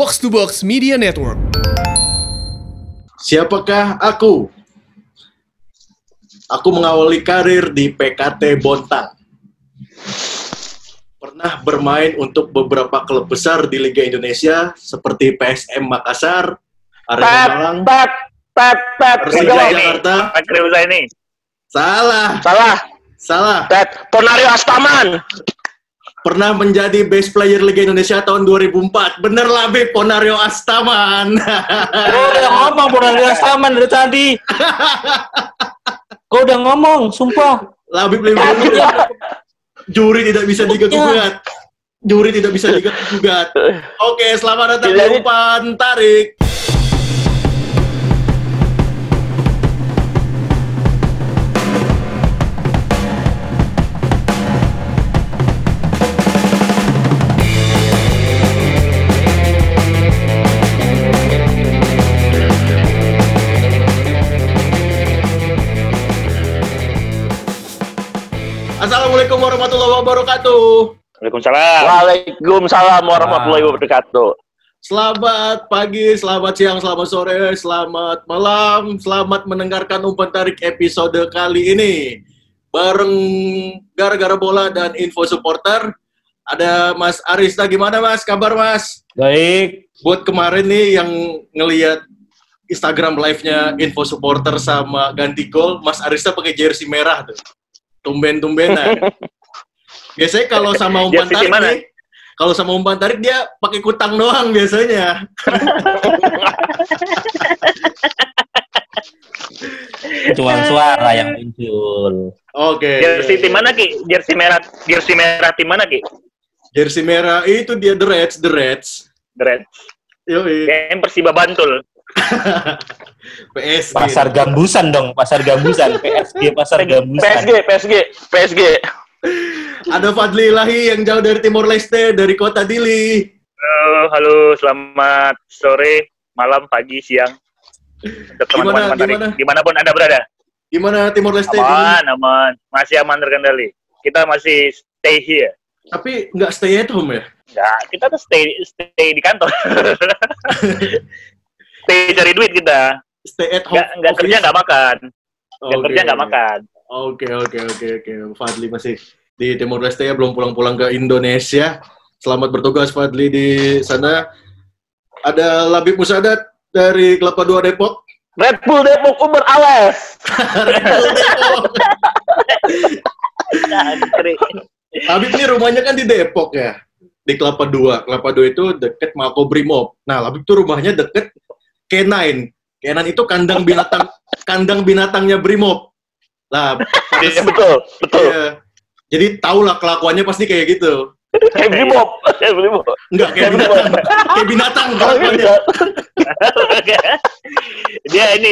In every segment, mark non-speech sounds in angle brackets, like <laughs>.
Box to Box Media Network. Siapakah aku? Aku mengawali karir di PKT Bontang. Pernah bermain untuk beberapa klub besar di Liga Indonesia seperti PSM Makassar, Arema Malang, pep, pep, pep. Persija. Jakarta. Ini. Salah, Salah. salah. Pep. Ponario Astaman. Pernah menjadi best player Liga Indonesia tahun 2004. Bener lah, Beb. Ponario Astaman. Kau udah ngomong Ponario Astaman dari tadi. Kau udah ngomong, sumpah. Labib Liverpool. Juri tidak bisa digugat. Juri tidak bisa digugat. Oke, selamat datang di- umpan tarik. Assalamualaikum warahmatullahi wabarakatuh. Waalaikumsalam. Waalaikumsalam warahmatullahi wabarakatuh. Selamat pagi, selamat siang, selamat sore, selamat malam, selamat mendengarkan umpan tarik episode kali ini. Bareng gara-gara bola dan info supporter, ada Mas Arista. Gimana Mas? Kabar Mas? Baik. Buat kemarin nih yang ngelihat Instagram live-nya info supporter sama ganti gol, Mas Arista pakai jersey merah tuh. Tumben-tumbenan. <laughs> Biasanya kalau sama umpan tarik mana? nih, kalau sama umpan tarik dia pakai kutang doang biasanya. <laughs> Cuman suara yang muncul. Oke. Jersey tim mana ki? Jersey merah, jersey merah tim mana ki? Jersey merah itu dia The Reds, The Reds. The Red. Yoi. Yang Persiba Bantul. <laughs> PSG. Pasar gambusan dong, pasar gambusan. PSG pasar gambusan. PSG, PSG, PSG. Ada Fadli Ilahi yang jauh dari Timor Leste, dari kota Dili. Halo, halo, selamat sore, malam, pagi, siang. Untuk Gimana, teman-teman tarik. gimana? Di mana pun anda berada. Gimana Timor Leste? Aman, aman. Masih aman terkendali. Kita masih stay here. Tapi nggak stay at home ya? Ya, kita tuh stay stay di kantor. <laughs> stay cari duit kita. Stay at home. Nggak, nggak kerja, nggak makan. Nggak Oke. kerja, nggak makan. Oke, oke, oke, oke. Fadli masih di Timor Leste ya, belum pulang-pulang ke Indonesia. Selamat bertugas Fadli di sana. Ada Labib Musadat dari Kelapa 2 Depok. Red Bull Depok Uber Ales. Red Bull Depok. Labib ini rumahnya kan di Depok ya. Di Kelapa 2. Kelapa 2 itu deket Makobrimob. Nah, Labib itu rumahnya deket K9. K9 itu kandang binatang kandang binatangnya Brimob. Lah, Iya betul, betul. Iya. Jadi tau lah kelakuannya pasti kayak gitu. Kayak Brimob, kayak Brimob. Enggak kayak Kayak binatang. kayak binatang kelakuannya. iya. dia ini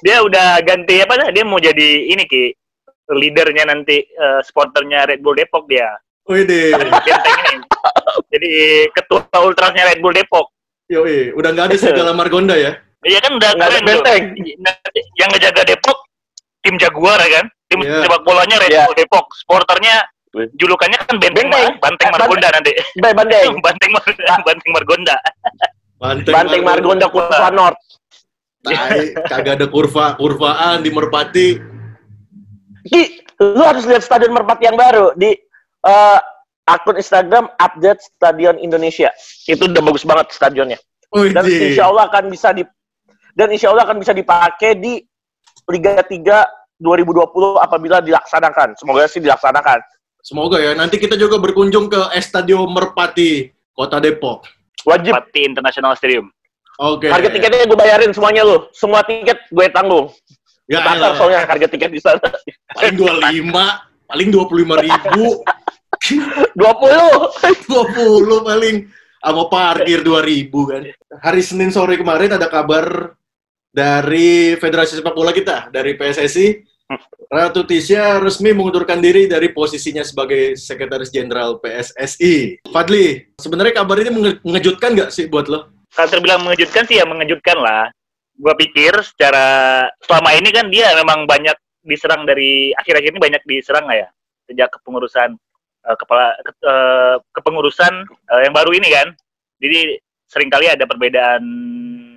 dia udah ganti apa dah? Dia mau jadi ini ki leadernya nanti eh, supporternya Red Bull Depok dia. Wede. Jadi ketua ultrasnya Red Bull Depok. Yoi, udah nggak ada serigala <laughs> Margonda ya? Iya kan udah Nggak ada benteng. Yang ngejaga Depok tim Jaguar ya kan? Tim Iya. sepak bolanya Red. Bull Depok. Supporternya julukannya kan Benteng, Benteng. Mar- Banteng Eh, Margonda nanti. Bay Bandeng. <laughs> Banteng Mar- Banteng Margonda. Banteng, Banteng Margonda Kurva North. Tai, kagak ada kurva, kurvaan di Merpati. Ki, lu harus lihat Stadion Merpati yang baru di eh, akun Instagram update Stadion Indonesia. Itu udah bagus banget stadionnya. Dan insya Allah akan bisa di dan insya Allah akan bisa dipakai di Liga 3 2020 apabila dilaksanakan. Semoga sih dilaksanakan. Semoga ya, nanti kita juga berkunjung ke Estadio Merpati, Kota Depok. Wajib. Pati International Stadium. Oke. Harga tiketnya gue bayarin semuanya lu. Semua tiket gue tanggung. Ya, Bakar elah. soalnya harga tiket di sana. paling 25, paling 25 ribu. <laughs> 20. 20 paling sama parkir 2000 kan. Hari Senin sore kemarin ada kabar dari Federasi Sepak Bola kita, dari PSSI. Ratu Tisha resmi mengundurkan diri dari posisinya sebagai Sekretaris Jenderal PSSI. Fadli, sebenarnya kabar ini menge- mengejutkan nggak sih buat lo? Kalau terbilang mengejutkan sih ya mengejutkan lah. Gua pikir secara selama ini kan dia memang banyak diserang dari akhir-akhir ini banyak diserang lah ya sejak kepengurusan eh, kepala ke- eh, kepengurusan eh, yang baru ini kan. Jadi sering kali ada perbedaan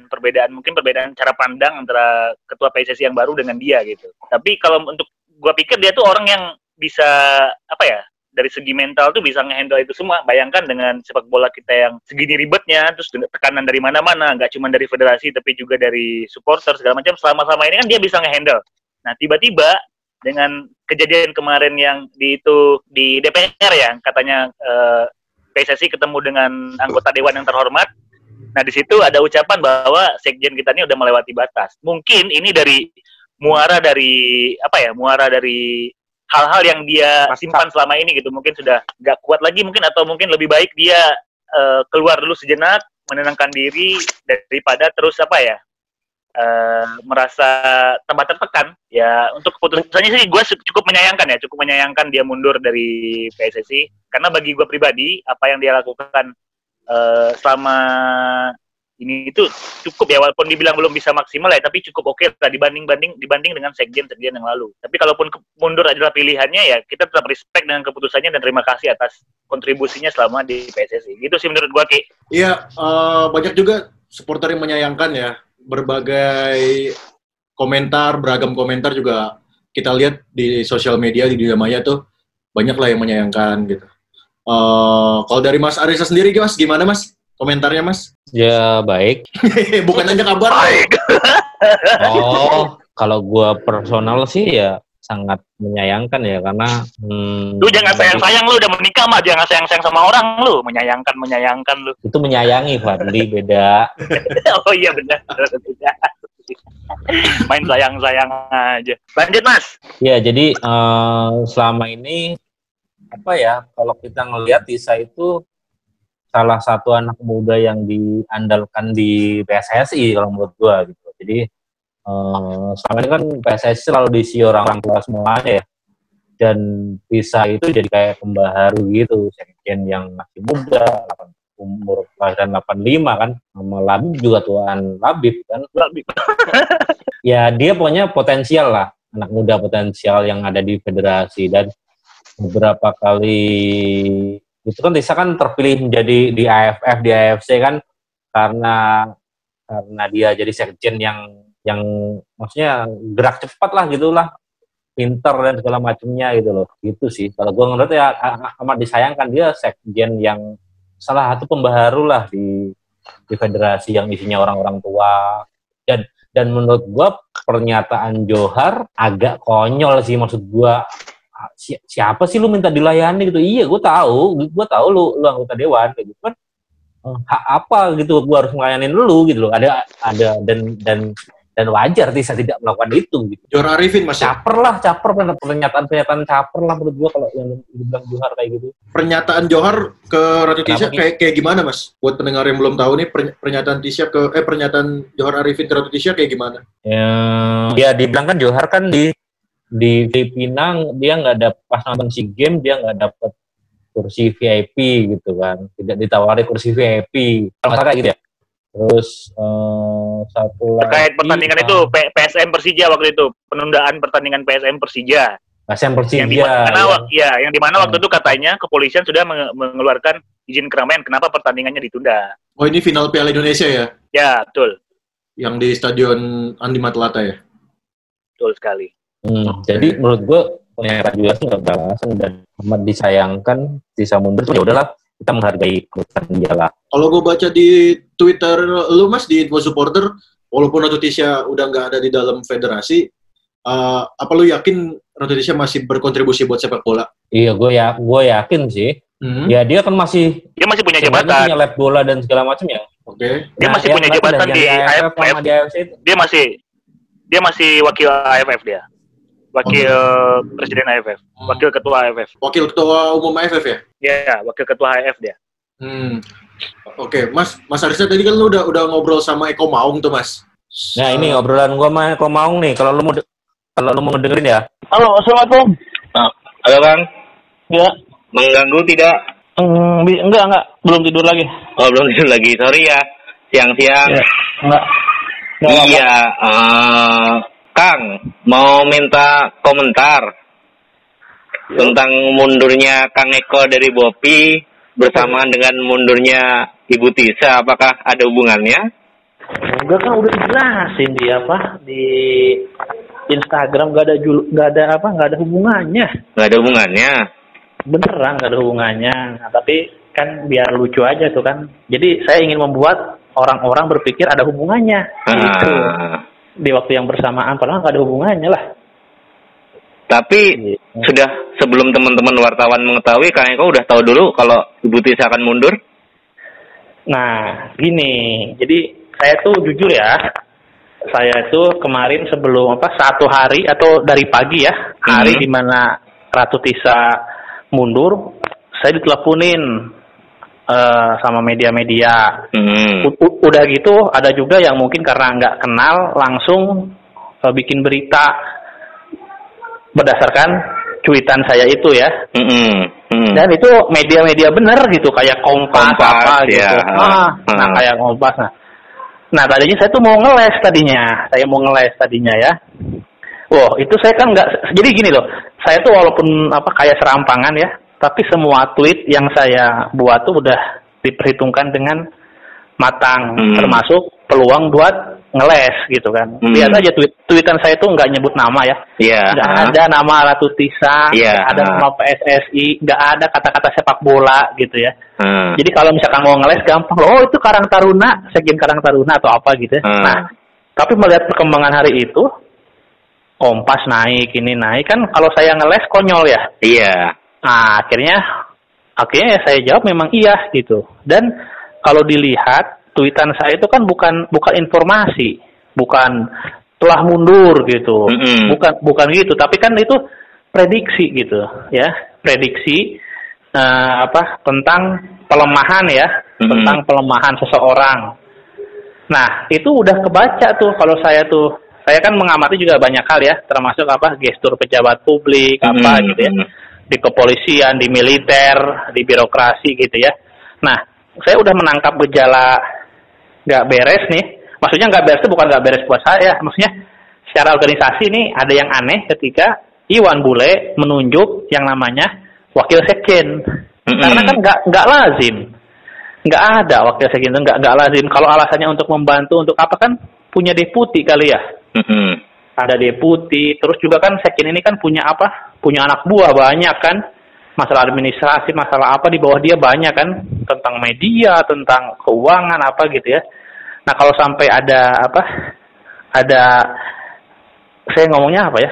perbedaan mungkin perbedaan cara pandang antara ketua PSSI yang baru dengan dia gitu. Tapi kalau untuk gua pikir dia tuh orang yang bisa apa ya dari segi mental tuh bisa ngehandle itu semua. Bayangkan dengan sepak bola kita yang segini ribetnya, terus tekanan dari mana-mana, nggak cuma dari federasi tapi juga dari supporter segala macam. Selama-selama ini kan dia bisa ngehandle. Nah tiba-tiba dengan kejadian kemarin yang di itu di DPR ya, katanya eh, PSSI ketemu dengan anggota dewan yang terhormat. Nah di situ ada ucapan bahwa sekjen kita ini udah melewati batas. Mungkin ini dari muara dari apa ya muara dari hal-hal yang dia simpan selama ini gitu. Mungkin sudah nggak kuat lagi mungkin atau mungkin lebih baik dia uh, keluar dulu sejenak menenangkan diri daripada terus apa ya uh, merasa tambah tertekan. Ya untuk keputusannya sih gue cukup menyayangkan ya. Cukup menyayangkan dia mundur dari PSSI karena bagi gue pribadi apa yang dia lakukan uh, selama ini itu cukup ya walaupun dibilang belum bisa maksimal ya tapi cukup oke okay lah dibanding banding dibanding dengan sekjen sekjen yang lalu. Tapi kalaupun mundur adalah pilihannya ya kita tetap respect dengan keputusannya dan terima kasih atas kontribusinya selama di PSSI gitu sih menurut gua Ki. Iya uh, banyak juga supporter yang menyayangkan ya. Berbagai komentar beragam komentar juga kita lihat di sosial media di dunia maya tuh banyak lah yang menyayangkan gitu uh, kalau dari Mas Arisa sendiri mas gimana mas komentarnya mas? Ya baik. <laughs> Bukan aja kabar. Baik. oh, kalau gue personal sih ya sangat menyayangkan ya karena hmm, lu jangan sayang sayang lu udah menikah mah jangan sayang sayang sama orang lu menyayangkan menyayangkan lu itu menyayangi Fadli beda <laughs> oh iya benar main sayang sayang aja lanjut mas ya jadi uh, selama ini apa ya kalau kita ngelihat Tisa itu salah satu anak muda yang diandalkan di PSSI kalau menurut gua gitu. Jadi uh, selama ini kan PSSI selalu diisi orang tua semuanya ya. Dan bisa itu jadi kayak pembaharu gitu, sekjen yang masih muda, umur kelahiran 85 kan, sama Labib juga tuan Labib kan. Labib. <laughs> ya dia pokoknya potensial lah, anak muda potensial yang ada di federasi dan beberapa kali itu kan Tisa kan terpilih menjadi di AFF di AFC kan karena karena dia jadi sekjen yang yang maksudnya gerak cepat lah gitulah pinter dan segala macamnya gitu loh. Gitu sih. Kalau gue ngeliat ya amat disayangkan dia sekjen yang salah satu pembaharu lah di di federasi yang isinya orang-orang tua. Dan dan menurut gue pernyataan Johar agak konyol sih maksud gue si, siapa sih lu minta dilayani? Gitu. Iya gue tahu. Gue tahu lu lu anggota dewan. Kayak gitu kan. Eh, hak apa? Gitu. Gue harus melayani lu. Gitu loh. Ada ada dan dan dan wajar Tisa tidak melakukan itu gitu. Jor Arifin mas ya? caper lah caper. Pernyataan pernyataan caper lah menurut gue kalau yang dibilang Johar kayak gitu. Pernyataan Johar ke Ratu Tisha kayak kayak gimana mas? Buat pendengar yang belum tahu nih pernyataan Tisha ke eh pernyataan Johar Arifin ke Ratu Tisha kayak gimana? Ya, ya dibilang kan Johar kan di di, di Pinang dia nggak dapat pas nonton si game dia nggak dapat kursi VIP gitu kan. Tidak ditawari kursi VIP kalau kayak gitu ya. Terus uh, satu terkait lagi, pertandingan uh, itu PSM Persija waktu itu. Penundaan pertandingan PSM Persija. PSM Persija yang di mana ya, ya yang di mana hmm. waktu itu katanya kepolisian sudah mengeluarkan izin keramaian kenapa pertandingannya ditunda. Oh ini final Piala Indonesia ya? Ya betul. Yang di Stadion Andi Matlata ya? Betul sekali Hmm. Jadi menurut gue pernyataan juga sih nggak beralasan dan amat disayangkan bisa mundur. Ya udahlah kita menghargai keputusan dia lah. Kalau gue baca di Twitter lu mas di Info Supporter, walaupun Ratu Tisha udah nggak ada di dalam federasi, uh, apa lu yakin Ratu Tisha masih berkontribusi buat sepak bola? Iya, gue ya, gue yakin sih. Hmm. Ya dia kan masih dia masih punya jabatan, punya lab bola dan segala macam ya. Oke. Okay. Dia nah, masih punya jabatan di AFF. AFF. Dia masih dia masih wakil AFF dia wakil okay. presiden AFF, hmm. wakil ketua AFF. Wakil ketua umum AFF ya? Iya, wakil ketua AFF dia. Hmm. Oke, okay. Mas, Mas Arisa tadi kan lu udah udah ngobrol sama Eko Maung tuh, Mas. Nah, ini obrolan gua sama Eko Maung nih. Kalau lu mau kalau lu mau dengerin ya. Halo, Assalamualaikum. Halo, Kang. Ya. Mengganggu tidak? Hmm, enggak, enggak. Belum tidur lagi. Oh, belum tidur lagi. Sorry ya. Siang-siang. Ya, enggak. enggak iya, uh, Kang, mau minta komentar tentang mundurnya Kang Eko dari Bopi bersamaan dengan mundurnya Ibu Tisa, apakah ada hubungannya? Enggak kan udah dijelasin di apa di Instagram gak ada jul, gak ada apa gak ada hubungannya. Gak ada hubungannya. Beneran gak ada hubungannya. Nah, tapi kan biar lucu aja tuh kan. Jadi saya ingin membuat orang-orang berpikir ada hubungannya. Ah. Gitu. Di waktu yang bersamaan padahal gak ada hubungannya lah. Tapi Gitu. sudah sebelum teman-teman wartawan mengetahui, kalian kok udah tahu dulu kalau Ibu Tisa akan mundur? Nah, gini. Jadi saya tuh jujur ya, saya itu kemarin sebelum apa satu hari atau dari pagi ya hari Mhm. di mana Ratu Tisa mundur, saya diteleponin eh, sama media-media. Hmm. Udah gitu ada juga yang mungkin karena nggak kenal langsung eh, bikin berita berdasarkan cuitan saya itu ya. Hmm. Hmm. Dan itu media-media bener gitu kayak Kompas, Kompas, apa gitu. ya. Ah, nah Hmm. kayak Kompas. Nah. nah tadinya saya tuh mau ngeles tadinya, saya mau ngeles tadinya ya. Wah itu saya kan nggak. Jadi gini loh, saya tuh walaupun apa kayak serampangan ya, tapi semua tweet yang saya buat tuh udah diperhitungkan dengan matang, Hmm. termasuk peluang buat ngeles gitu kan. Hmm. Lihat aja tweet tweetan saya tuh nggak nyebut nama ya. Iya. Nggak ah. ada nama Ratu Tisa, nggak ada nama PSSI, nggak ada kata-kata sepak bola gitu ya. Hmm. Jadi kalau misalkan mau ngeles gampang, oh itu Karang Taruna, Sekjen Karang Taruna atau apa gitu ya. Hmm. Nah, tapi melihat perkembangan hari itu, Kompas naik, ini naik kan kalau saya ngeles konyol ya. Iya. Nah, akhirnya akhirnya ya saya jawab memang iya gitu. Dan kalau dilihat tweetan saya itu kan bukan bukan informasi, bukan telah mundur gitu. Mm-mm. Bukan bukan gitu, tapi kan itu prediksi gitu, ya. Prediksi eh, apa tentang pelemahan ya, Mm-mm. tentang pelemahan seseorang. Nah, itu udah kebaca tuh kalau saya tuh saya kan mengamati juga banyak hal ya, termasuk apa gestur pejabat publik apa Hmm. gitu ya di kepolisian, di militer, di birokrasi gitu ya. Nah, saya udah menangkap gejala nggak beres nih. Maksudnya nggak beres itu bukan nggak beres buat saya. Maksudnya secara organisasi ini ada yang aneh ketika Iwan Bule menunjuk yang namanya wakil sekjen. Mm-mm. Karena kan nggak nggak lazim, nggak ada wakil sekjen itu nggak nggak lazim. Kalau alasannya untuk membantu untuk apa kan punya deputi kali ya Hmm. Ada deputi, terus juga kan sekjen ini kan punya apa? Punya anak buah banyak kan? Masalah administrasi, masalah apa di bawah dia banyak kan? Tentang media, tentang keuangan apa gitu ya. Nah kalau sampai ada apa? Ada saya ngomongnya apa ya?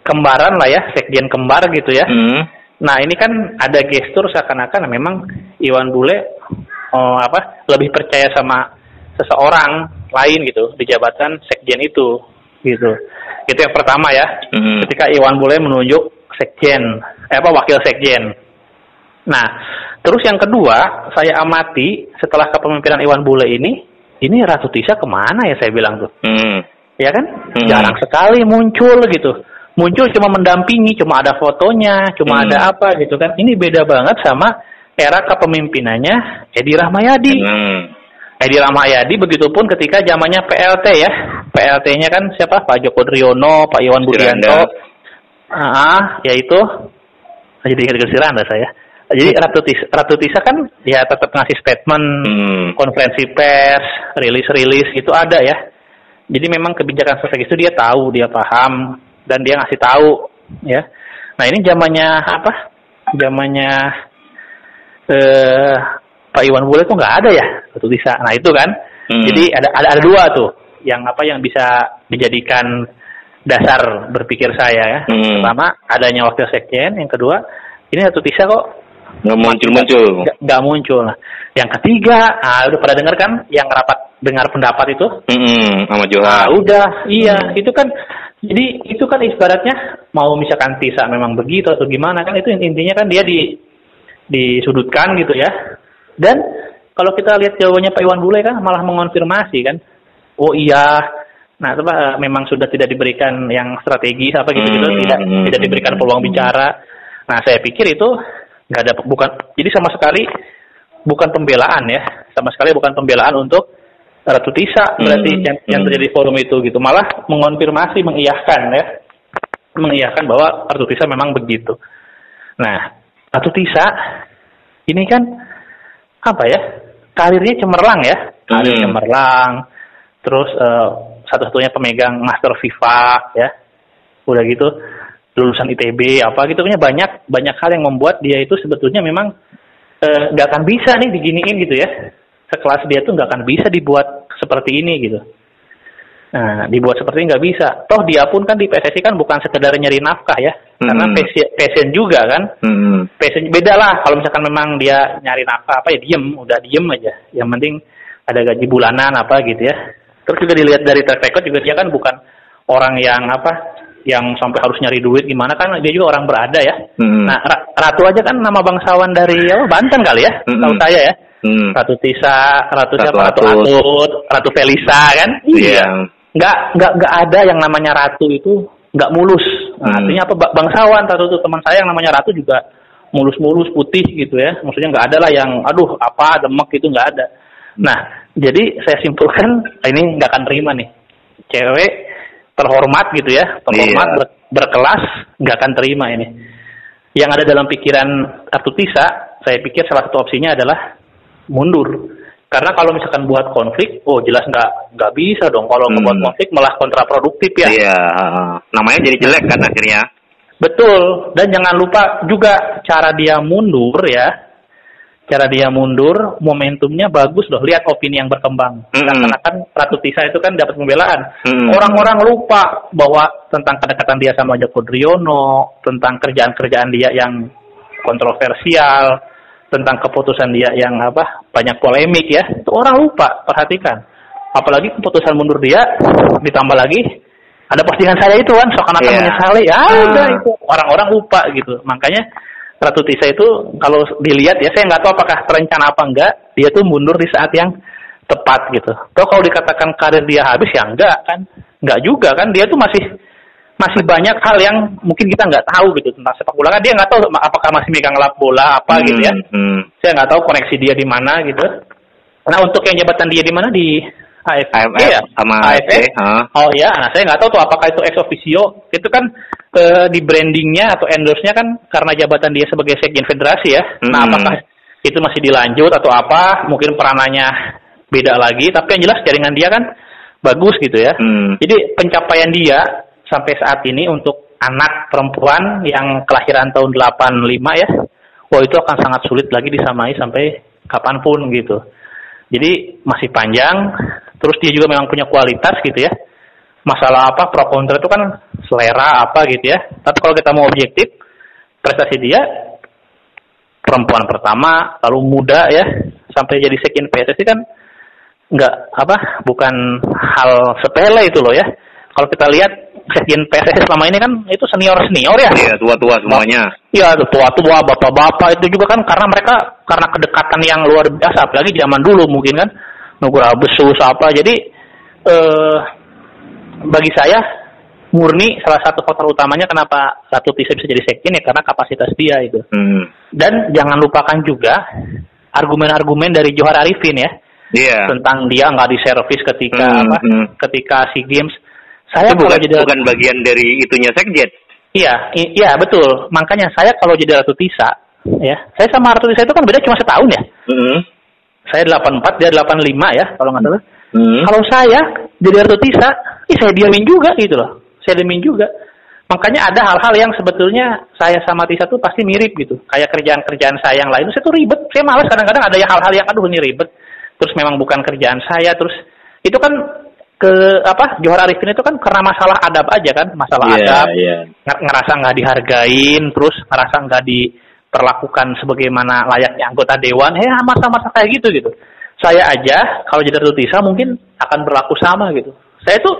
Kembaran lah ya, sekjen kembar gitu ya. Hmm. Nah ini kan ada gestur seakan-akan memang Iwan Bule oh, apa lebih percaya sama seseorang lain gitu di jabatan sekjen itu gitu. Itu yang pertama ya. Hmm. Ketika Iwan Bule menunjuk sekjen, eh, apa wakil sekjen. Nah, terus yang kedua saya amati setelah kepemimpinan Iwan Bule ini, ini Ratu Tisa ke mana ya saya bilang tuh, Hmm. ya kan? Hmm. Jarang sekali muncul gitu. Muncul cuma mendampingi, cuma ada fotonya, cuma Hmm. ada apa gitu kan. Ini beda banget sama era kepemimpinannya Edi Rahmayadi. Hmm. Edi Rahmayadi begitupun ketika zamannya PLT ya. PLT-nya kan siapa? Pak Joko Driono, Pak Iwan Budianto. Ah, yaitu jadi ingat Siranda saya. Jadi Ratu Tisa, Ratu Tisa kan ya tetap ngasih statement, Hmm. konferensi pers, rilis-rilis itu ada ya. Jadi memang kebijakan strategis itu dia tahu, dia paham dan dia ngasih tahu ya. Nah, ini zamannya apa? Zamannya eh Pak Iwan Bule tuh nggak ada ya Ratu Tisa. Nah, itu kan. Hmm. Jadi ada ada ada dua tuh yang apa yang bisa dijadikan dasar berpikir saya ya. Hmm. Pertama adanya wakil sekjen, yang kedua ini Ratu Tisa kok Nggak muncul-muncul. nggak nggak muncul. Nah, yang ketiga, ah udah pada dengar kan yang rapat dengar pendapat itu? Hmm. Sama Ah, Johan. udah, iya, itu kan jadi itu kan ibaratnya mau misalkan Tisa memang begitu atau gimana kan itu intinya kan dia di disudutkan gitu ya. Dan kalau kita lihat jawabannya Pak Iwan Bule kan malah mengonfirmasi kan. Oh iya, nah Pak, eh, memang sudah tidak diberikan yang strategis apa gitu-gitu, Hmm. tidak tidak diberikan peluang bicara. Nah, saya pikir itu nggak ada bukan jadi sama sekali bukan pembelaan ya, sama sekali bukan pembelaan untuk Ratu Tisa berarti Hmm. yang, yang Hmm. terjadi di forum itu gitu, malah mengonfirmasi, mengiyahkan ya, mengiyahkan bahwa Ratu Tisa memang begitu. Nah, Ratu Tisa ini kan apa ya karirnya cemerlang ya. Karir Hmm. cemerlang terus eh, satu-satunya pemegang master FIFA ya. Udah gitu lulusan ITB apa gitu punya banyak banyak hal yang membuat dia itu sebetulnya memang eh, nggak akan bisa nih diginiin gitu ya. Sekelas dia tuh nggak akan bisa dibuat seperti ini gitu nah dibuat seperti ini nggak bisa toh dia pun kan di PSSI kan bukan sekedar nyari nafkah ya karena Hmm. passion, passion juga kan Hmm. passion beda lah kalau misalkan memang dia nyari nafkah apa ya diem udah diem aja yang penting ada gaji bulanan apa gitu ya terus juga dilihat dari track record juga dia kan bukan orang yang apa yang sampai harus nyari duit gimana kan dia juga orang berada ya Hmm. nah Ra- Ratu aja kan nama bangsawan dari apa, Banten kali ya Mm-mm. tahu saya ya Hmm. Ratu Tisa Ratu Ratu siapa Ratu Atut. Ratu Felisa kan Iya. Nggak nggak nggak ada yang namanya ratu itu nggak mulus. Nah, Hmm. artinya apa? Ba- bangsawan ratu itu teman saya yang namanya ratu juga mulus-mulus putih gitu ya. Maksudnya nggak ada lah yang aduh apa demek itu nggak ada. Nah jadi saya simpulkan ini nggak akan terima nih. Cewek terhormat gitu ya terhormat Iya. ber- berkelas nggak akan terima ini. Yang ada dalam pikiran Ratu Tisa saya pikir salah satu opsinya adalah mundur karena kalau misalkan buat konflik oh jelas nggak nggak bisa dong kalau Hmm. membuat konflik malah kontraproduktif ya Iya. Namanya jadi jelek kan akhirnya. betul dan jangan lupa juga cara dia mundur ya cara dia mundur momentumnya bagus loh lihat opini yang berkembang Mm-mm. karena kan Ratu Tisa itu kan dapat pembelaan Mm-mm. orang-orang lupa bahwa tentang kedekatan dia sama Joko Driono tentang kerjaan-kerjaan dia yang kontroversial tentang keputusan dia yang apa banyak polemik ya itu orang lupa perhatikan apalagi keputusan mundur dia ditambah lagi ada postingan saya itu kan seakan-akan Iya. menyesali ya Ah. udah itu orang-orang lupa gitu makanya Ratu Tisa itu kalau dilihat ya saya nggak tahu apakah terencana apa enggak dia tuh mundur di saat yang tepat gitu. Toh kalau dikatakan karir dia habis ya enggak kan, enggak juga kan dia tuh masih masih banyak hal yang mungkin kita nggak tahu gitu tentang sepak bola kan dia nggak tahu apakah masih megang lap bola apa gitu ya. Hmm. Saya nggak tahu koneksi dia di mana gitu. Nah untuk yang jabatan dia di mana di AFC AFF ya? sama AFC. Heeh. Oh ya, nah saya nggak tahu tuh apakah itu ex officio. Itu kan eh, di brandingnya atau endorse-nya kan karena jabatan dia sebagai sekjen federasi ya. Nah Hmm. apakah itu masih dilanjut atau apa? Mungkin peranannya beda lagi. Tapi yang jelas jaringan dia kan bagus gitu ya. Hmm. Jadi pencapaian dia sampai saat ini untuk anak perempuan yang kelahiran tahun 85 ya, wah itu akan sangat sulit lagi disamai sampai kapan pun gitu. Jadi masih panjang, terus dia juga memang punya kualitas gitu ya. Masalah apa pro kontra itu kan selera apa gitu ya. Tapi kalau kita mau objektif, prestasi dia perempuan pertama, lalu muda ya, sampai jadi sekjen PSSI kan nggak apa bukan hal sepele itu loh ya. Kalau kita lihat sekjen PSSI selama ini kan itu senior senior ya. Iya, tua-tua semuanya. Iya, tua-tua, bapak-bapak itu juga kan karena mereka karena kedekatan yang luar biasa, apalagi zaman dulu mungkin kan Nugra Besus apa. Jadi eh bagi saya murni salah satu faktor utamanya kenapa Ratu Tisa bisa jadi sekjen ya karena kapasitas dia itu. Hmm. Dan jangan lupakan juga argumen-argumen dari Johar Arifin ya Iya. tentang dia nggak diservis ketika Hmm, apa hmm. ketika si games. Saya Itu bukan, jadi bukan bagian dari itunya sekjen. Iya, iya betul. Makanya saya kalau jadi Ratu Tisa, ya, saya sama Ratu Tisa itu kan beda cuma setahun ya. Hmm. Saya 84, dia 85 ya, kalau nggak salah. Hmm. Kalau saya jadi Ratu Tisa, ih saya diamin juga gitu loh. Saya diamin juga. Makanya ada hal-hal yang sebetulnya saya sama Tisa tuh pasti mirip gitu. Kayak kerjaan-kerjaan saya yang lain, saya tuh ribet. Saya malas kadang-kadang ada yang hal-hal yang aduh ini ribet. Terus memang bukan kerjaan saya, terus itu kan ke apa Johar Arifin itu kan karena masalah adab aja kan, masalah Iya, adab nger- ngerasa nggak dihargain, terus ngerasa nggak diperlakukan sebagaimana layaknya anggota dewan, eh masa-masa kayak gitu gitu. Saya aja kalau jadi Tisa mungkin akan berlaku sama gitu. Saya tuh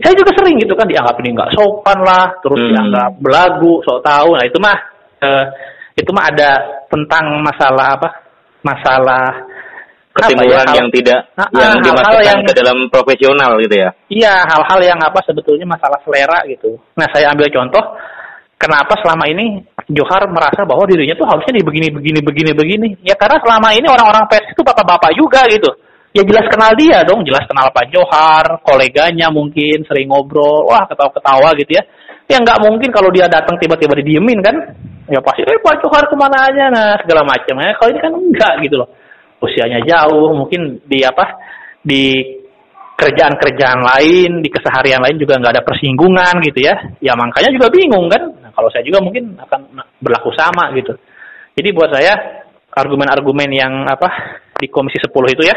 saya juga sering gitu kan dianggap ini nggak sopan lah, terus Hmm. dianggap belagu, sok tahu. Nah itu mah eh, itu mah ada tentang masalah apa? Masalah ya, Ketimuran hal- yang tidak Ah, yang ah, hal-hal dimasukkan yang- ke dalam profesional gitu ya. Iya, hal-hal yang apa sebetulnya masalah selera gitu. Nah, saya ambil contoh kenapa selama ini Johar merasa bahwa dirinya tuh harusnya di begini begini begini begini. Ya karena selama ini orang-orang pers itu bapak-bapak juga gitu. Ya jelas kenal dia dong, jelas kenal Pak Johar, koleganya mungkin sering ngobrol, wah ketawa-ketawa gitu ya. Ya nggak mungkin kalau dia datang tiba-tiba didiemin kan. Ya pasti, eh Pak Johar ke mana aja, nah segala macam. Ya, kalau ini kan enggak gitu loh. Usianya jauh, mungkin di apa di kerjaan-kerjaan lain, di keseharian lain juga nggak ada persinggungan gitu ya. Ya makanya juga bingung kan. Nah, kalau saya juga mungkin akan berlaku sama gitu. Jadi buat saya argumen-argumen yang apa di Komisi 10 itu ya,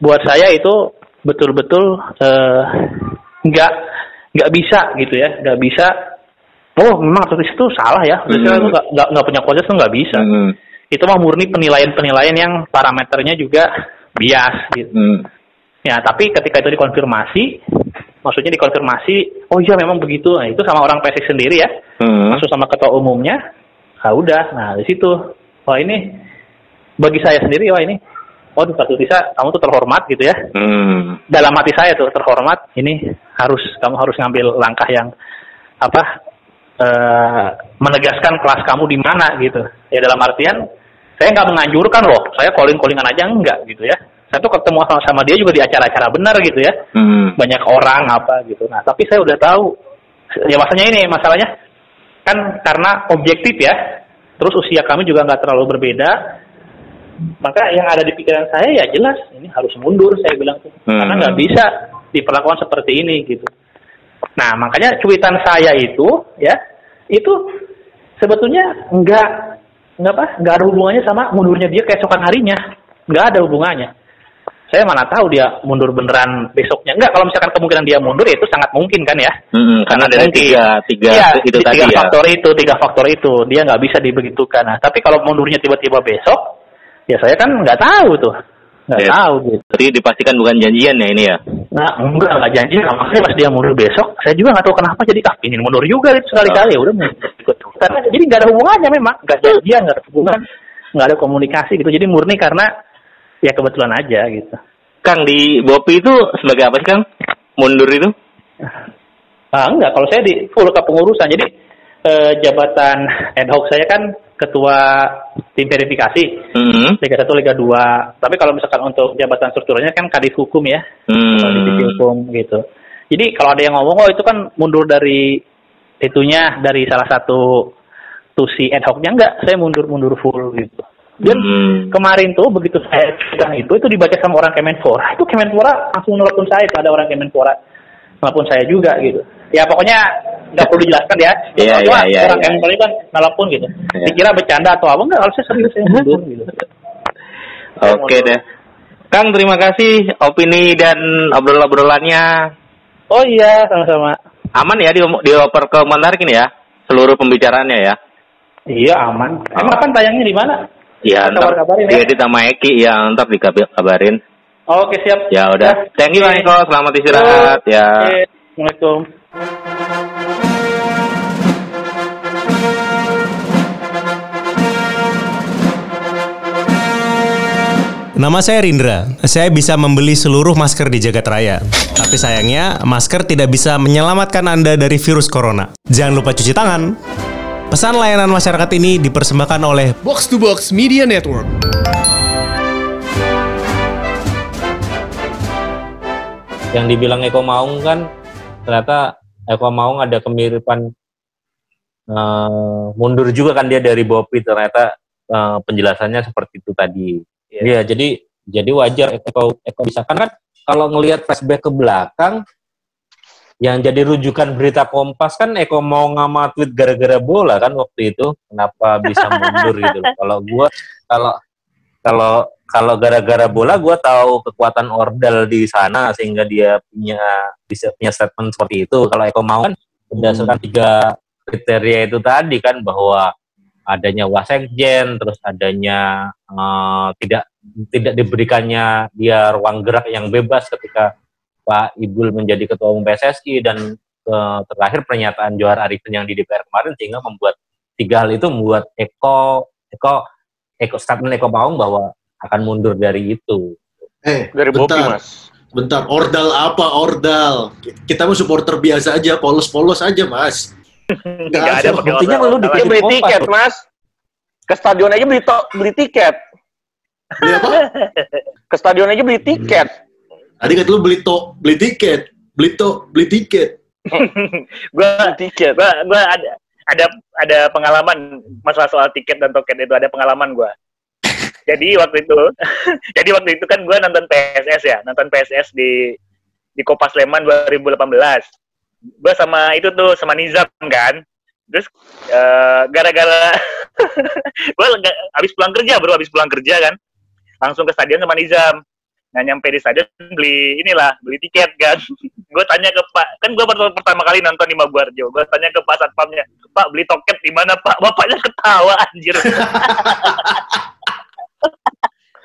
buat saya itu betul-betul eh, nggak nggak bisa gitu ya, nggak bisa. Oh memang otoris itu salah ya, Hmm. itu nggak nggak punya kualitas itu nggak bisa. Hmm. Itu mah murni penilaian-penilaian yang parameternya juga bias gitu. Hmm. Ya, tapi ketika itu dikonfirmasi, maksudnya dikonfirmasi, oh iya memang begitu. Nah, itu sama orang PSI sendiri ya, Hmm. masuk sama ketua umumnya. Ah udah, nah di situ. Wah ini bagi saya sendiri, wah ini, oh Pak Tisa, kamu tuh terhormat gitu ya. Hmm. Dalam hati saya tuh terhormat, ini harus kamu harus ngambil langkah yang apa eh menegaskan kelas kamu di mana gitu. Ya dalam artian saya nggak menganjurkan loh, saya calling callingan aja enggak gitu ya. Saya tuh ketemu sama, sama dia juga di acara-acara benar gitu ya Hmm. banyak orang apa gitu. Nah, tapi saya udah tahu. Ya masalahnya ini masalahnya kan karena objektif ya. Terus usia kami juga nggak terlalu berbeda. Maka yang ada di pikiran saya ya jelas ini harus mundur saya bilang tuh. Hmm. Karena nggak bisa diperlakukan seperti ini gitu. Nah, makanya cuitan saya itu ya itu sebetulnya nggak nggak apa nggak ada hubungannya sama mundurnya dia keesokan harinya nggak ada hubungannya saya mana tahu dia mundur beneran besoknya enggak kalau misalkan kemungkinan dia mundur ya itu sangat mungkin kan ya Hmm. Karena mungkin. tiga, tiga Iya, itu tiga tadi ya. faktor itu tiga faktor itu dia nggak bisa dibegitukan nah tapi kalau mundurnya tiba-tiba besok ya saya kan nggak tahu tuh nggak Iya. tahu gitu Jadi dipastikan bukan janjian ya ini ya. nah enggak nggak janji nah, makanya pas dia mundur besok saya juga nggak tahu kenapa jadi ah ingin mundur juga itu sekali-kali ya udah ikut karena jadi nggak ada hubungannya memang nggak janjian nggak ada hubungan nggak ada komunikasi gitu jadi murni karena ya kebetulan aja gitu Kang di Bopi itu sebagai apa sih Kang? Mundur itu? Ah enggak, kalau saya di full kepengurusan. Jadi eh, jabatan ad hoc saya kan ketua tim verifikasi Hmm. Liga 1, Liga 2. Tapi kalau misalkan untuk jabatan strukturalnya kan kadis hukum ya, atau divisi Hmm. hukum gitu. Jadi kalau ada yang ngomong oh itu kan mundur dari itunya dari salah satu tusi ad hocnya enggak, saya mundur-mundur full gitu. Dan Hmm. kemarin tuh begitu saya bilang itu itu dibaca sama orang Kemenpora itu Kemenpora langsung nelpon saya itu ada orang Kemenpora nelpon saya juga gitu ya pokoknya nggak perlu dijelaskan ya Iya, Cuma iya, iya, orang iya. Kemenpora itu kan nelpon gitu Iya. dikira bercanda atau apa enggak kalau saya serius saya mundur <laughs> gitu Oke deh. Kang terima kasih opini dan obrolan-obrolannya. oh iya sama-sama Aman ya di dioper ke Mantarik ini ya? Seluruh pembicaraannya ya? iya aman emang kan tayangnya di mana Ya ntar Kabar-kabarin ya. diedit sama Eki ya ntar dikabarin. Oke siap Ya udah. Thank you Bang Eko. Selamat istirahat ya. Assalamualaikum Nama saya Rindra. Saya bisa membeli seluruh masker di Jagat Raya. Tapi sayangnya, masker tidak bisa menyelamatkan Anda dari virus corona. Jangan lupa cuci tangan. Pesan layanan masyarakat ini dipersembahkan oleh Box to Box Media Network. Yang dibilang Eko Maung kan ternyata Eko Maung ada kemiripan eh, mundur juga kan dia dari Bopi ternyata eh, penjelasannya seperti itu tadi. Iya, jadi jadi wajar Eko Eko bisa kan kan kalau ngelihat flashback ke belakang yang jadi rujukan berita Kompas kan Eko mau ngama tweet gara-gara bola kan waktu itu kenapa bisa mundur gitu loh. <laughs> Kalau gua kalau kalau kalau gara-gara bola gue tahu kekuatan Ordal di sana sehingga dia punya bisa punya statement seperti itu. Kalau Eko mau kan berdasarkan tiga kriteria itu tadi kan bahwa adanya wasekjen, terus adanya eh, tidak tidak diberikannya dia ruang gerak yang bebas ketika Pak Ibul menjadi ketua umum PSSI dan eh, terakhir pernyataan Johar Arifin yang di DPR kemarin sehingga membuat tiga hal itu membuat Eko Eko Eko statement Eko Maung bahwa akan mundur dari itu. Eh, Dari Bopi, bentar. Mas. Bentar, ordal apa ordal? Kita mau supporter biasa aja, polos-polos aja, Mas. <laughs> Nggak ada ordal. lu dikasih beli kompas, tiket, Bro. Mas. Ke stadion aja beli to- beli tiket. Beli apa? Ke stadion aja beli tiket. Tadi kata lu beli to, beli tiket. Beli to, beli tiket. <laughs> Gua Beli tiket. gua gua ada ada ada pengalaman masalah soal tiket dan token itu ada pengalaman gua. Jadi waktu itu <laughs> jadi waktu itu kan gue nonton PSS ya nonton PSS di di Kopas Sleman 2018 gue sama itu tuh sama Nizam kan. Terus eh, gara-gara <laughs> gue habis pulang kerja bro habis pulang kerja kan. Langsung ke stadion sama Nizam. Nah nyampe di stadion beli inilah beli tiket kan. <laughs> Gue tanya ke pak kan gue baru pertama kali nonton di Maguarjo. Gue tanya ke pak satpamnya pak beli toket di mana pak? Bapaknya ketawa anjir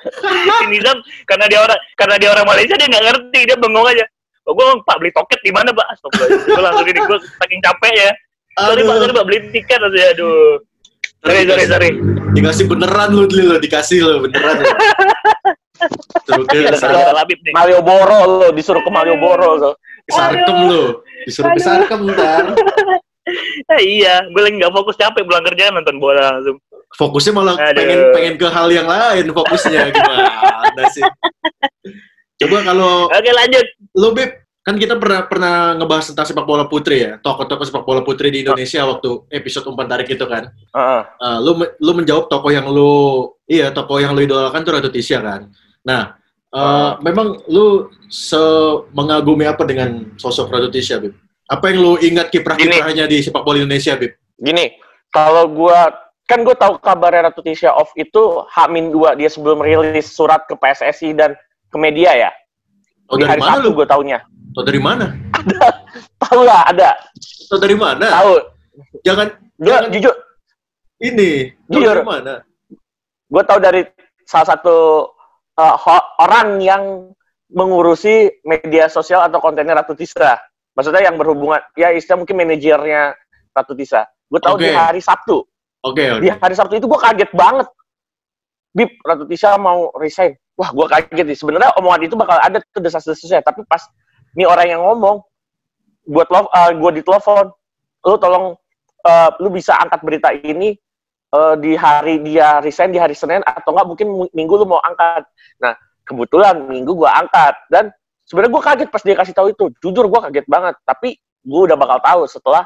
si <laughs> Nizam karena dia orang karena dia orang Malaysia dia nggak ngerti. Dia bengong aja. Oh, gue pak beli toket di mana pak? Astagfirullah gue langsung ini gue saking capek ya. Sorry pak sorry pak beli tiket. Aja aduh. Sorry sorry sorry. Dikasih beneran lu Dli, lo, dikasih lo beneran. lo. Suruh ke Malioboro lo disuruh ke Malioboro lo. ke Sarkem lo. Disuruh ke Sarkem ntar. <laughs> Ah, iya. Gue lagi nggak fokus capek pulang kerja nonton bola langsung Fokusnya malah Aduh. pengen pengen ke hal yang lain fokusnya gimana sih? Coba kalau oke lanjut lo Bib, kan kita pernah pernah ngebahas tentang sepak bola putri ya, tokoh-tokoh sepak bola putri di Indonesia waktu episode umpan tarik itu kan. Heeh. Uh, lu me- lu menjawab tokoh yang lu iya tokoh yang lu idolakan tuh Ratu Tisha kan. Nah, uh, memang lu se mengagumi apa dengan sosok Ratu Tisha, Bib? Apa yang lu ingat kiprah-kiprahnya di sepak bola Indonesia, Bib? Gini, kalau gua kan gue tahu kabarnya Ratu Tisha off itu Hamin 2 dia sebelum rilis surat ke PSSI dan ke media ya. Oh, di dari hari mana Sabtu lu? gue taunya. Tau dari mana? <laughs> Tahu lah ada. Tau dari mana? Tahu. Jangan Gue Jangan- jujur, ini. Jujur. dari mana? gue tahu dari salah satu uh, orang yang mengurusi media sosial atau kontennya Ratu Tisha. Maksudnya yang berhubungan, ya istilah mungkin manajernya Ratu Tisha. Gue tahu Oke. di hari Sabtu. Oke, oke. Di hari Sabtu itu gue kaget banget. Bib, Ratu Tisha mau resign. Wah, gue kaget nih. Sebenarnya omongan itu bakal ada tuh desas-desusnya. Tapi pas nih orang yang ngomong, buat lo, gue ditelepon, lu tolong, uh, lu bisa angkat berita ini uh, di hari dia resign di hari Senin atau enggak mungkin mu- minggu lu mau angkat. Nah, kebetulan minggu gue angkat dan sebenarnya gue kaget pas dia kasih tahu itu. Jujur gue kaget banget. Tapi gue udah bakal tahu setelah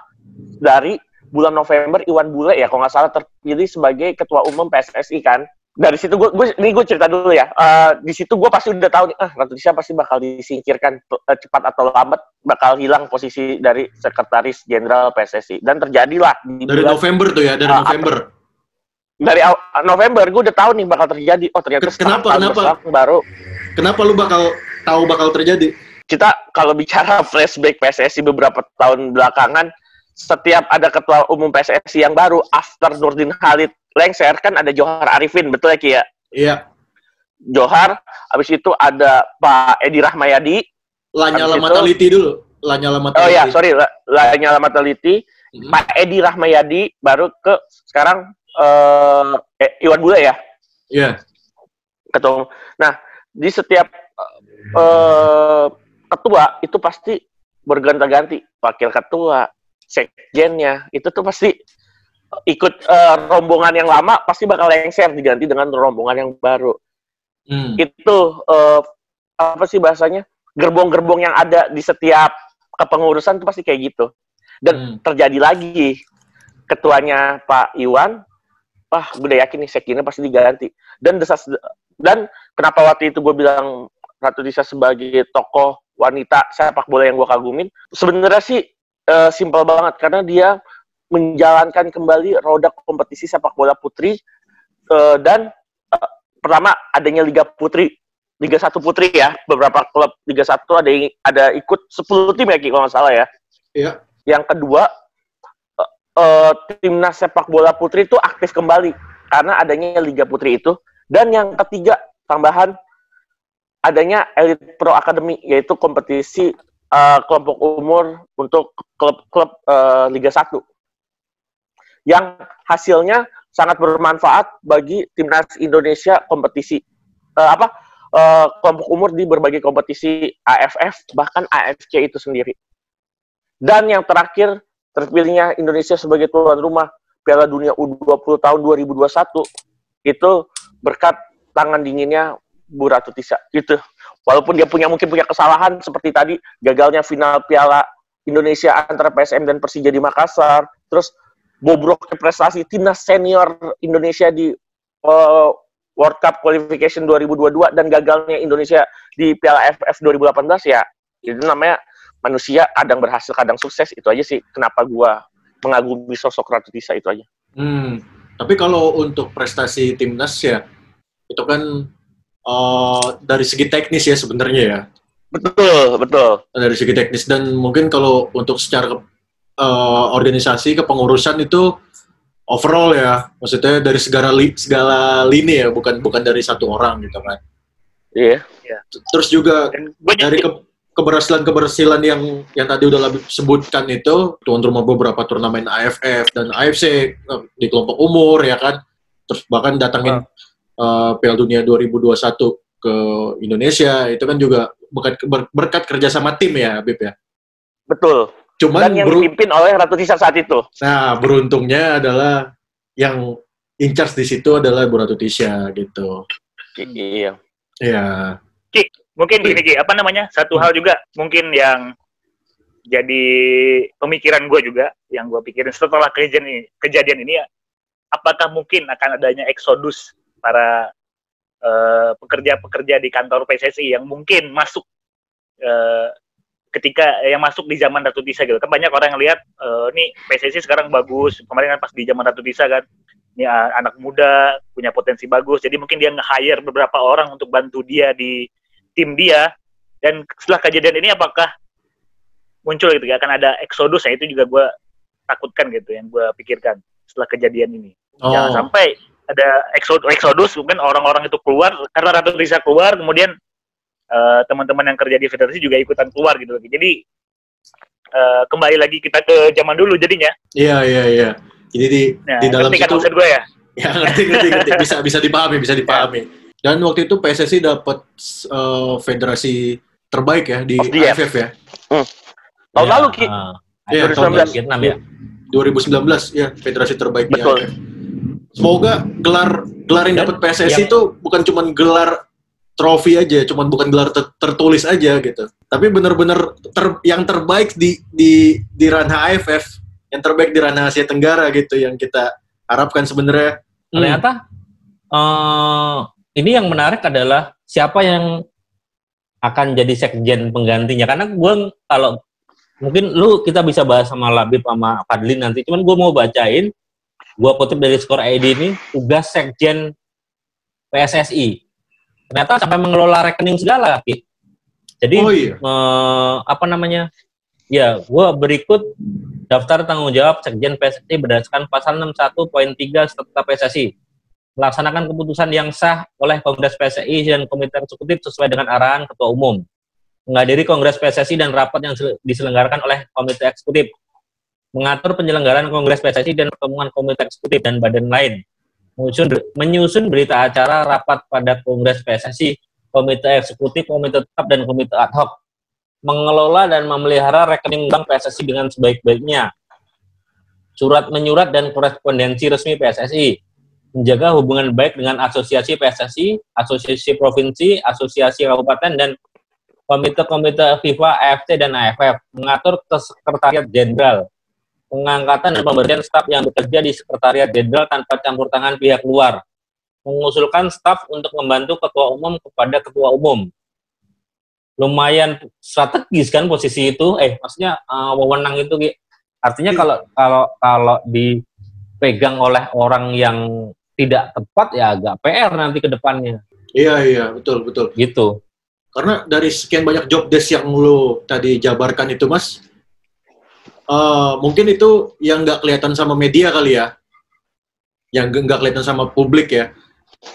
dari bulan November Iwan Bule ya kalau nggak salah terpilih sebagai ketua umum PSSI kan. Dari situ gue, gue ini gue cerita dulu ya. Eh, di situ gue pasti udah tahu nih, ah Ratu Tisha pasti bakal disingkirkan eh, cepat atau lambat bakal hilang posisi dari sekretaris jenderal PSSI dan terjadilah di Dari bulan November tuh ya, dari Ah, November. dari aw- November gue udah tahu nih bakal terjadi. Oh ternyata kenapa, kenapa? baru Kenapa lu bakal tahu bakal terjadi? kita kalau bicara <laughs> flashback PSSI beberapa tahun belakangan, setiap ada ketua umum PSSI yang baru, after Nurdin Halid lengser kan ada Johar Arifin, betul ya Ki ya? Iya. Johar, habis itu ada Pak Edi Rahmayadi. Lanyala itu- Mataliti dulu. Lanyala Mataliti. Oh ya, sorry, La- Lanyala Mataliti. Mhm. Pak Edi Rahmayadi baru ke sekarang eh eh, Iwan Bule ya, Iya. ketua. umum. Nah, di setiap eh ketua itu pasti berganti-ganti, wakil ketua, sekjennya, itu tuh pasti ikut eh, rombongan yang lama pasti bakal lengser diganti dengan rombongan yang baru. Hmm. Itu eh, apa sih bahasanya? Gerbong-gerbong yang ada di setiap kepengurusan itu pasti kayak gitu. Dan Hmm. terjadi lagi ketuanya Pak Iwan, wah gue udah yakin nih sekjennya pasti diganti. Dan desas dan kenapa waktu itu gue bilang Ratu Tisha sebagai tokoh wanita sepak bola yang gue kagumin, sebenarnya sih eh, simpel banget karena dia menjalankan kembali roda kompetisi sepak bola putri eh, dan eh, pertama adanya Liga Putri Liga 1 Putri ya beberapa klub Liga 1 ada yang ada ikut 10 tim ya Ki kalau nggak salah ya Iya. yang kedua eh, eh, timnas sepak bola putri itu aktif kembali karena adanya Liga Putri itu dan yang ketiga tambahan adanya Elite Pro Academy yaitu kompetisi eh, kelompok umur untuk klub-klub eh, Liga 1 yang hasilnya sangat bermanfaat bagi timnas Indonesia kompetisi Eh, apa eh, kelompok umur di berbagai kompetisi AFF bahkan AFC itu sendiri. Dan yang terakhir terpilihnya Indonesia sebagai tuan rumah Piala Dunia U20 tahun 2021 itu berkat tangan dinginnya Bu Ratu Tisha gitu. Walaupun dia punya mungkin punya kesalahan seperti tadi gagalnya final Piala Indonesia antara PSM dan Persija di Makassar, terus bobroknya prestasi timnas senior Indonesia di eh, World Cup Qualification 2022 dan gagalnya Indonesia di Piala AFF 2018 ya itu namanya manusia kadang berhasil kadang sukses itu aja sih kenapa gua mengagumi sosok Ratu Tisa itu aja. Hmm. Tapi kalau untuk prestasi timnas ya itu kan eh, dari segi teknis ya sebenarnya ya. Betul, betul. Dari segi teknis dan mungkin kalau untuk secara eh, organisasi kepengurusan itu overall ya, maksudnya dari segala li- segala lini ya, bukan bukan dari satu orang gitu kan. Iya. Terus juga dari ke- keberhasilan-keberhasilan yang yang tadi udah lebih sebutkan itu tuan rumah beberapa turnamen AFF dan AFC eh, di kelompok umur ya kan terus bahkan datangin eh, Piala Dunia 2021 ke Indonesia itu kan juga berkat ber- berkat kerja sama tim ya Bib ya Betul. cuman Dan yang beru- dipimpin oleh Ratu Tisa saat itu. nah beruntungnya adalah yang in charge di situ adalah Bu Ratu Tisha gitu Iya. ya mungkin gini Ki, apa namanya satu hal juga mungkin yang jadi pemikiran gue juga yang gue pikirin setelah kejadian ini kejadian ini ya, apakah mungkin akan adanya eksodus para eh, pekerja-pekerja di kantor PSSI yang mungkin masuk eh, ketika yang masuk di zaman Ratu Tisa gitu. Kan banyak orang yang lihat eh, nih PSSI sekarang bagus kemarin kan pas di zaman Ratu Tisa kan ini anak muda punya potensi bagus. Jadi mungkin dia nge-hire beberapa orang untuk bantu dia di tim dia. Dan setelah kejadian ini apakah muncul gitu ya? Akan ada eksodus ya? Itu juga gue takutkan gitu yang gue pikirkan setelah kejadian ini. Oh. jangan sampai ada eksodus, eksodus mungkin orang-orang itu keluar karena Ratu Tisa keluar kemudian eh, teman-teman yang kerja di federasi juga ikutan keluar gitu jadi eh, kembali lagi kita ke zaman dulu jadinya iya iya iya jadi di nah, di dalam kan maksud gue ya <laughs> Ya ngerti ngerti ngerti bisa bisa dipahami bisa dipahami. Dan waktu itu PSSI dapat eh, federasi terbaik ya di. AFF ya. Tahun Ya, lalu Ki. ah. Iya, 2019. tahun lalu. Vietnam ya. 2019 ya federasi terbaik Betul. di AFF. Semoga gelar gelar yang dapat PSSI itu bukan cuma gelar trofi aja, cuman bukan gelar ter- tertulis aja gitu. Tapi benar-benar ter- yang terbaik di di di ranah AFF, yang terbaik di ranah Asia Tenggara gitu yang kita harapkan sebenarnya. Hmm. Ternyata eh ini yang menarik adalah siapa yang akan jadi sekjen penggantinya. Karena gue kalau mungkin lu kita bisa bahas sama Labib sama Fadlin nanti. Cuman gue mau bacain, gue kutip dari skor ID ini tugas sekjen PSSI. Ternyata sampai mengelola rekening segala. Ki. Jadi Oh iya. eh, apa namanya? Ya, gue berikut daftar tanggung jawab Sekjen PSSI berdasarkan pasal 61.3 Statuta PSSI. Melaksanakan keputusan yang sah oleh Kongres PSSI dan Komite Eksekutif sesuai dengan arahan Ketua Umum. Menghadiri Kongres PSSI dan rapat yang sel- diselenggarakan oleh Komite Eksekutif. Mengatur penyelenggaraan Kongres PSSI dan pertemuan Komite Eksekutif dan badan lain. Menyusun, menyusun berita acara rapat pada Kongres PSSI, Komite Eksekutif, Komite Tetap, dan Komite Ad hoc mengelola dan memelihara rekening bank PSSI dengan sebaik-baiknya. Surat menyurat dan korespondensi resmi PSSI. Menjaga hubungan baik dengan asosiasi PSSI, asosiasi provinsi, asosiasi kabupaten, dan komite-komite FIFA, AFC, dan AFF. Mengatur ke sekretariat jenderal. Pengangkatan dan pemberian staf yang bekerja di sekretariat jenderal tanpa campur tangan pihak luar. Mengusulkan staf untuk membantu ketua umum kepada ketua umum. Lumayan strategis kan posisi itu? Eh maksudnya eh, wewenang itu artinya kalau kalau kalau dipegang oleh orang yang tidak tepat ya agak PR nanti ke depannya. Iya iya betul betul. gitu. Karena dari sekian banyak job desk yang lu tadi jabarkan itu mas, eh, mungkin itu yang nggak kelihatan sama media kali ya, yang nggak kelihatan sama publik ya.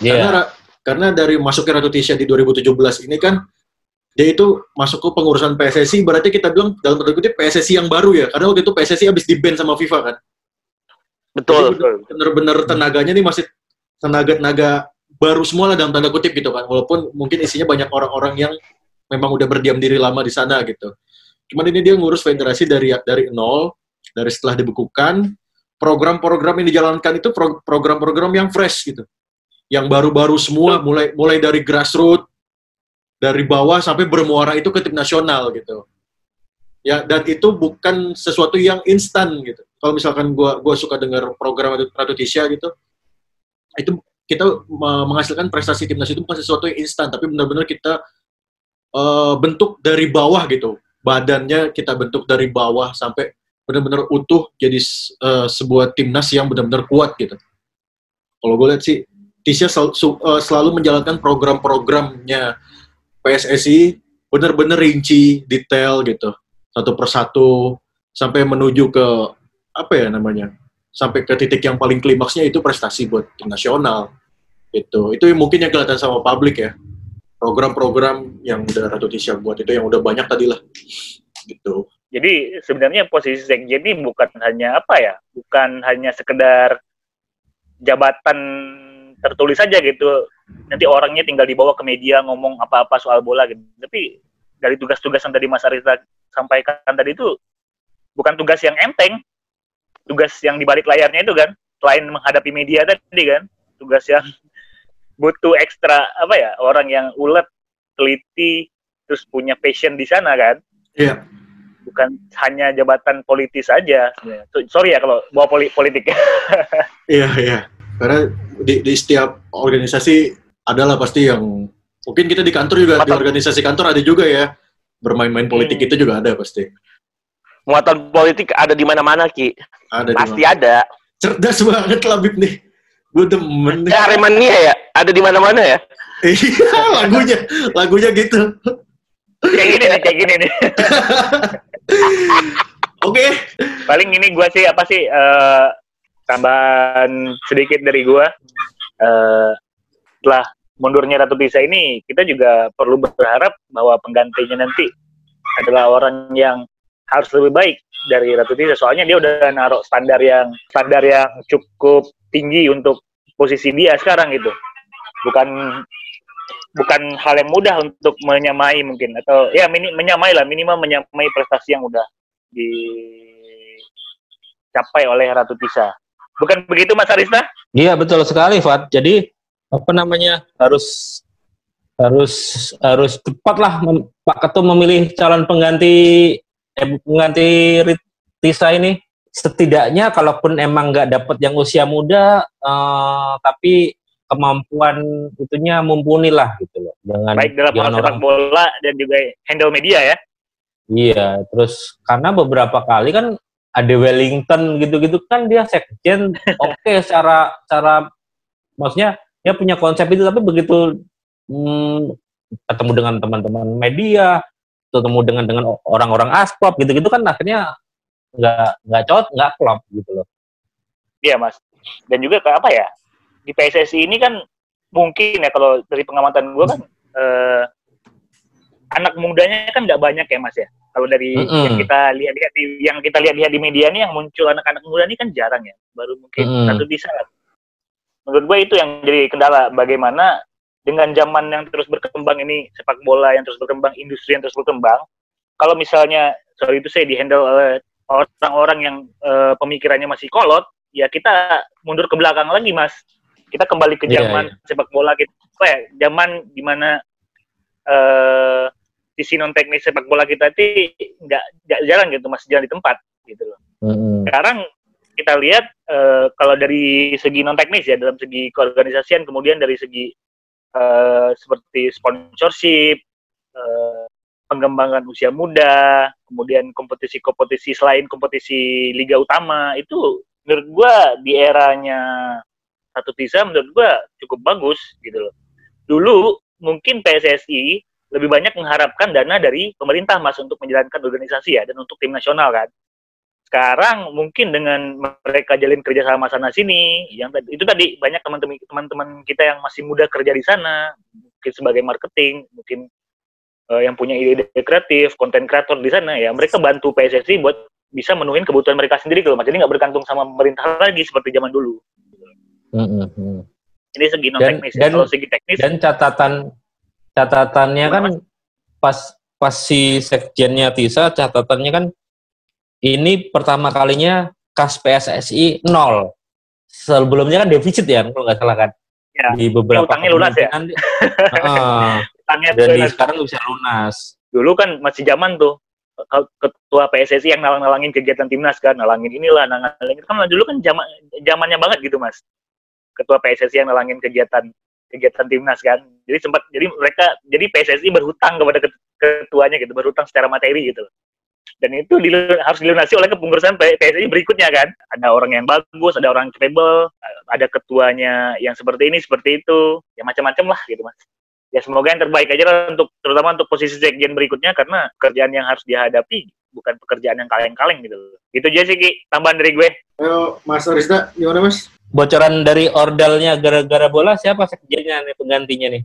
Iya. Karena karena dari masuknya Ratu Tisha di 2017 ini kan dia itu masuk ke pengurusan PSSI berarti kita bilang dalam tanda kutip PSSI yang baru ya karena waktu itu PSSI habis di ban sama FIFA kan Betul. Bener-bener tenaganya nih masih tenaga-tenaga baru semua lah dalam tanda kutip gitu kan walaupun mungkin isinya banyak orang-orang yang memang udah berdiam diri lama di sana gitu cuman ini dia ngurus federasi dari dari nol dari setelah dibekukan program-program yang dijalankan itu pro- program-program yang fresh gitu. Yang baru-baru semua mulai mulai dari grassroots dari bawah sampai bermuara itu ke tim nasional gitu. Ya dan itu bukan sesuatu yang instan gitu. Kalau misalkan gua gua suka dengar program Ratu Tisha gitu itu kita me- menghasilkan prestasi timnas itu bukan sesuatu yang instan, tapi benar-benar kita eh, bentuk dari bawah gitu. Badannya kita bentuk dari bawah sampai benar-benar utuh jadi eh, sebuah timnas yang benar-benar kuat gitu. Kalau gue lihat sih, Tisha sel- eh, selalu menjalankan program-programnya PSSI benar-benar rinci, detail gitu, satu persatu sampai menuju ke apa ya namanya, sampai ke titik yang paling klimaksnya itu prestasi buat tim nasional. Gitu. Itu mungkin yang kelihatan sama publik ya. Program-program yang udah Ratu Tisha buat itu yang udah banyak tadi lah. Gitu. Jadi sebenarnya posisi sekjen ini bukan hanya apa ya, bukan hanya sekedar jabatan tertulis saja gitu. Nanti orangnya tinggal dibawa ke media ngomong apa-apa soal bola gitu. Tapi dari tugas-tugas yang tadi Mas Arista sampaikan tadi itu bukan tugas yang enteng. Tugas yang di balik layarnya itu kan, selain menghadapi media tadi kan, tugas yang butuh ekstra apa ya, orang yang ulet, teliti, terus punya passion di sana kan Iya. bukan hanya jabatan politis saja. So- Sorry ya kalau bawa poli- politik. <laughs> Iya, iya. Karena di, di setiap organisasi adalah pasti yang mungkin kita di kantor juga di Mata- organisasi kantor ada juga ya bermain-main politik Hmm. itu juga ada pasti. Muatan politik ada di mana-mana, Ki. Ada di Pasti mana. ada. Cerdas banget Labib nih. Gue demen. Ya, Aremania ya, ada di mana-mana ya. <laughs> Iya, lagunya, lagunya gitu. kayak gini nih, kayak gini nih. <laughs> Oke, Paling ini gua sih apa sih eh, tambahan sedikit dari gua. Eh, setelah mundurnya Ratu Tisa ini, kita juga perlu berharap bahwa penggantinya nanti adalah orang yang harus lebih baik dari Ratu Tisa. Soalnya dia udah naruh standar yang standar yang cukup tinggi untuk posisi dia sekarang gitu. Bukan bukan hal yang mudah untuk menyamai mungkin atau ya mini, menyamai lah minimal menyamai prestasi yang udah dicapai oleh Ratu Tisa. Bukan begitu Mas Arista? Iya betul sekali, Fat. Jadi apa namanya harus harus harus tepat lah Pak Ketum memilih calon pengganti eh, pengganti Tisa ini. Setidaknya kalaupun emang nggak dapat yang usia muda, eh, tapi kemampuan itunya mumpuni lah gitu loh. Jangan Baik dalam hal sepak bola dan juga handle media ya. Iya, terus karena beberapa kali kan ada Wellington gitu-gitu kan dia sekjen <laughs> oke secara cara maksudnya dia punya konsep itu tapi begitu hmm, ketemu dengan teman-teman media ketemu dengan dengan orang-orang aspop gitu-gitu kan akhirnya nggak nggak cocok nggak klop gitu loh Iya Mas. Dan juga ke apa ya? Di PSSI ini kan mungkin ya kalau dari pengamatan gue kan eh, anak mudanya kan nggak banyak ya Mas ya. Kalau dari Mm-mm. yang kita lihat-lihat di yang kita lihat-lihat di media nih yang muncul anak-anak muda ini kan jarang ya. Baru mungkin Mm-mm. satu bisa. Menurut gue itu yang jadi kendala bagaimana dengan zaman yang terus berkembang ini sepak bola yang terus berkembang, industri yang terus berkembang. Kalau misalnya sorry itu saya dihandle oleh orang-orang yang eh, pemikirannya masih kolot, ya kita mundur ke belakang lagi mas. Kita kembali ke Iya, zaman sepak bola kita, ya, zaman di mana eh sisi non teknis sepak bola kita itu nggak nggak jarang gitu masih jalan di tempat gitu loh. Mm-mm. Sekarang kita lihat eh, kalau dari segi non teknis ya dalam segi keorganisasian kemudian dari segi eh, seperti sponsorship, eh, pengembangan usia muda, kemudian kompetisi-kompetisi selain kompetisi liga utama itu menurut gua di eranya satu Tisa menurut gua cukup bagus gitu loh. Dulu mungkin PSSI lebih banyak mengharapkan dana dari pemerintah mas untuk menjalankan organisasi ya dan untuk tim nasional kan sekarang mungkin dengan mereka jalin kerja sama sana sini yang tadi itu tadi banyak teman-teman teman-teman kita yang masih muda kerja di sana mungkin sebagai marketing mungkin eh, yang punya ide-ide kreatif konten kreator di sana ya mereka bantu PSSI buat bisa menuhin kebutuhan mereka sendiri kalau jadi nggak bergantung sama pemerintah lagi seperti zaman dulu Mm-mm. ini segi non Dan- teknis ya. dan- kalau segi teknis dan catatan catatannya kan pas pas si sekjennya Tisa catatannya kan ini pertama kalinya kas PSSI nol sebelumnya kan defisit ya kalau nggak salah kan Ya. di beberapa Utangnya lunas ya? dia- <laughs> Heeh. Tanya dan di sekarang bisa lunas dulu kan masih zaman tuh ke- ketua PSSI yang nalang-nalangin kegiatan timnas kan nalangin inilah nalangin itu kan dulu kan zaman zamannya banget gitu mas ketua PSSI yang nalangin kegiatan kegiatan timnas kan. Jadi sempat jadi mereka jadi PSSI berhutang kepada ket- ketuanya gitu, berhutang secara materi gitu. Dan itu dilu- harus dilunasi oleh kepengurusan PSSI berikutnya kan. Ada orang yang bagus, ada orang yang capable, ada ketuanya yang seperti ini, seperti itu, ya macam-macam lah gitu mas. Ya semoga yang terbaik aja lah untuk terutama untuk posisi sekjen berikutnya karena kerjaan yang harus dihadapi bukan pekerjaan yang kaleng-kaleng gitu. Gitu aja sih Ki, tambahan dari gue. Ayo, Mas Arista, gimana Mas? Bocoran dari ordalnya gara-gara bola siapa sekjennya nih penggantinya nih?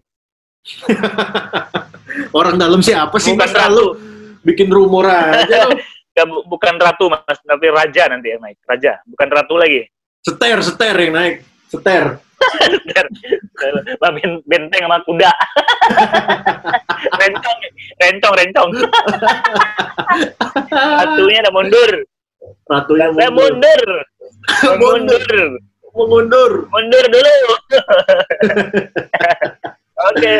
<laughs> Orang dalam siapa sih Bukan Mas selalu bikin rumor aja. <laughs> Ya, bu- bukan ratu mas, tapi raja nanti yang naik. Raja, bukan ratu lagi. seter, seter yang naik. Seter. <laughs> Lah, ben- benteng sama kuda. <laughs> rencong, rencong, rencong. Ratunya udah mundur. Ratunya Saya mundur. mundur. Mundur. Mundur dulu. Oke.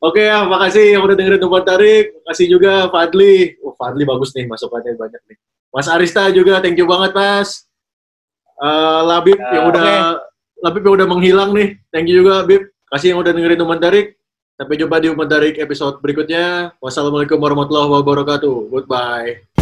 Oke ya, makasih yang udah dengerin Tumpang Tarik. Makasih juga Fadli. Oh, Fadli bagus nih, masukannya banyak nih. Mas Arista juga, thank you banget Mas. Eh, Labib Ya, yang udah Labib yang udah menghilang nih. Thank you juga Bib. Kasih yang udah dengerin Tumpang Tarik. Sampai jumpa di Tumpang Tarik episode berikutnya. Wassalamualaikum warahmatullahi wabarakatuh. Goodbye.